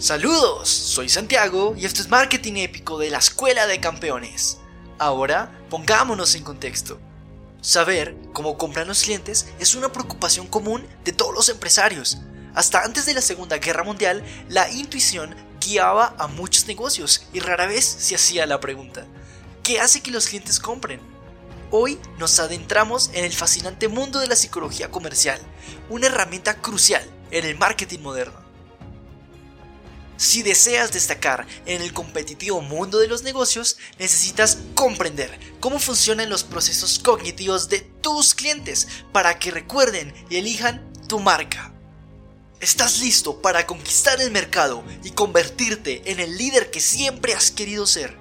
Saludos, soy Santiago y esto es Marketing Épico de la Escuela de Campeones. Ahora, pongámonos en contexto. Saber cómo compran los clientes es una preocupación común de todos los empresarios. Hasta antes de la Segunda Guerra Mundial, la intuición guiaba a muchos negocios y rara vez se hacía la pregunta, ¿qué hace que los clientes compren? Hoy nos adentramos en el fascinante mundo de la psicología comercial, una herramienta crucial en el marketing moderno. Si deseas destacar en el competitivo mundo de los negocios, necesitas comprender cómo funcionan los procesos cognitivos de tus clientes para que recuerden y elijan tu marca. ¿Estás listo para conquistar el mercado y convertirte en el líder que siempre has querido ser?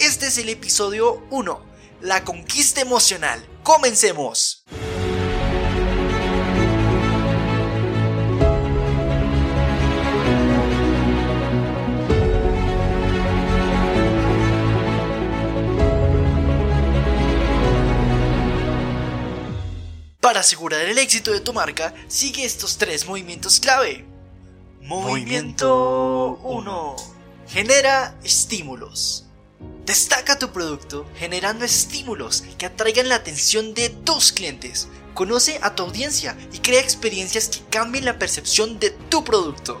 Este es el episodio 1, la conquista emocional. ¡Comencemos! Para asegurar el éxito de tu marca, sigue estos tres movimientos clave. Movimiento 1. Genera estímulos. Destaca tu producto generando estímulos que atraigan la atención de tus clientes. Conoce a tu audiencia y crea experiencias que cambien la percepción de tu producto.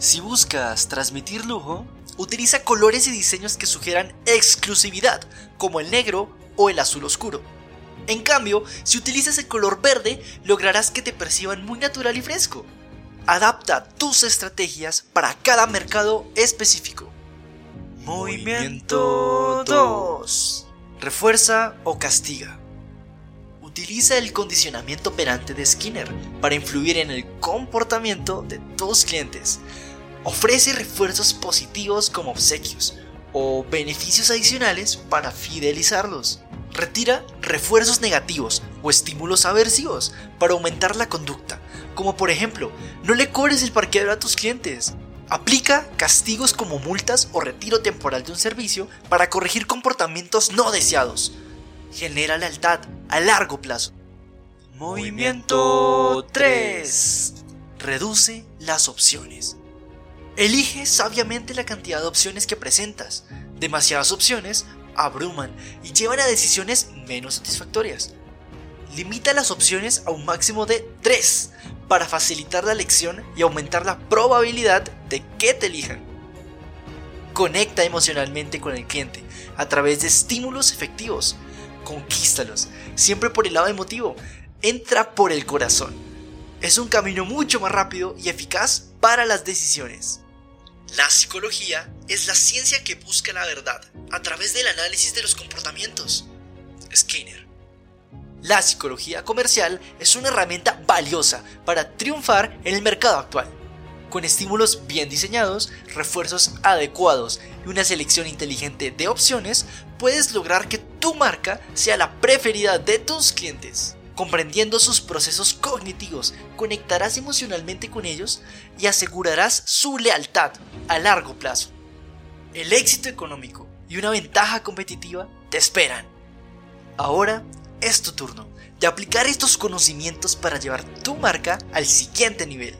Si buscas transmitir lujo, utiliza colores y diseños que sugieran exclusividad, como el negro o el azul oscuro. En cambio, si utilizas el color verde, lograrás que te perciban muy natural y fresco. Adapta tus estrategias para cada mercado específico. Movimiento 2. Refuerza o castiga. Utiliza el condicionamiento operante de Skinner para influir en el comportamiento de tus clientes. Ofrece refuerzos positivos como obsequios o beneficios adicionales para fidelizarlos. Retira refuerzos negativos o estímulos aversivos para aumentar la conducta, como por ejemplo, no le cobres el parqueadero a tus clientes. Aplica castigos como multas o retiro temporal de un servicio para corregir comportamientos no deseados. Genera lealtad a largo plazo. Movimiento 3. Reduce las opciones. Elige sabiamente la cantidad de opciones que presentas. Demasiadas opciones abruman y llevan a decisiones menos satisfactorias. Limita las opciones a un máximo de 3 para facilitar la elección y aumentar la probabilidad de que te elijan. Conecta emocionalmente con el cliente a través de estímulos efectivos. Conquístalos, siempre por el lado emotivo. Entra por el corazón. Es un camino mucho más rápido y eficaz para las decisiones. La psicología es la ciencia que busca la verdad a través del análisis de los comportamientos. Skinner. La psicología comercial es una herramienta valiosa para triunfar en el mercado actual. Con estímulos bien diseñados, refuerzos adecuados y una selección inteligente de opciones, puedes lograr que tu marca sea la preferida de tus clientes. Comprendiendo sus procesos cognitivos, conectarás emocionalmente con ellos y asegurarás su lealtad a largo plazo. El éxito económico y una ventaja competitiva te esperan. Ahora es tu turno de aplicar estos conocimientos para llevar tu marca al siguiente nivel.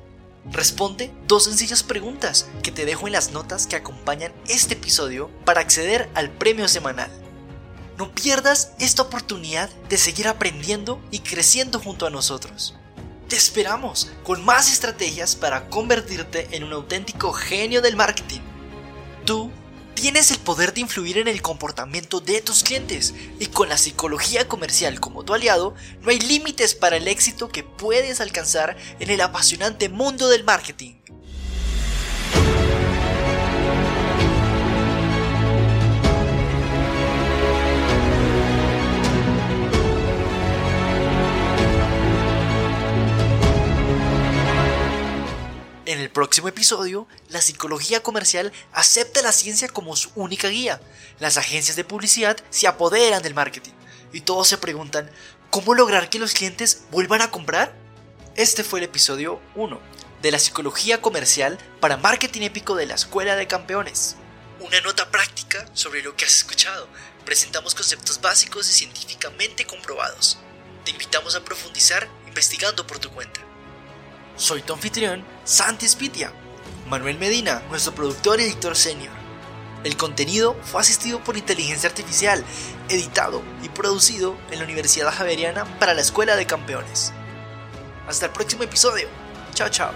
Responde dos sencillas preguntas que te dejo en las notas que acompañan este episodio para acceder al premio semanal. No pierdas esta oportunidad de seguir aprendiendo y creciendo junto a nosotros. Te esperamos con más estrategias para convertirte en un auténtico genio del marketing. Tú tienes el poder de influir en el comportamiento de tus clientes y con la psicología comercial como tu aliado, no hay límites para el éxito que puedes alcanzar en el apasionante mundo del marketing. En el próximo episodio, la psicología comercial acepta la ciencia como su única guía. Las agencias de publicidad se apoderan del marketing y todos se preguntan, ¿cómo lograr que los clientes vuelvan a comprar? Este fue el episodio 1 de la psicología comercial para marketing épico de la Escuela de Campeones. Una nota práctica sobre lo que has escuchado. Presentamos conceptos básicos y científicamente comprobados. Te invitamos a profundizar investigando por tu cuenta. Soy tu anfitrión, Santi Spitia. Manuel Medina, nuestro productor y editor senior. El contenido fue asistido por inteligencia artificial, editado y producido en la Universidad Javeriana para la Escuela de Campeones. Hasta el próximo episodio. Chao, chao.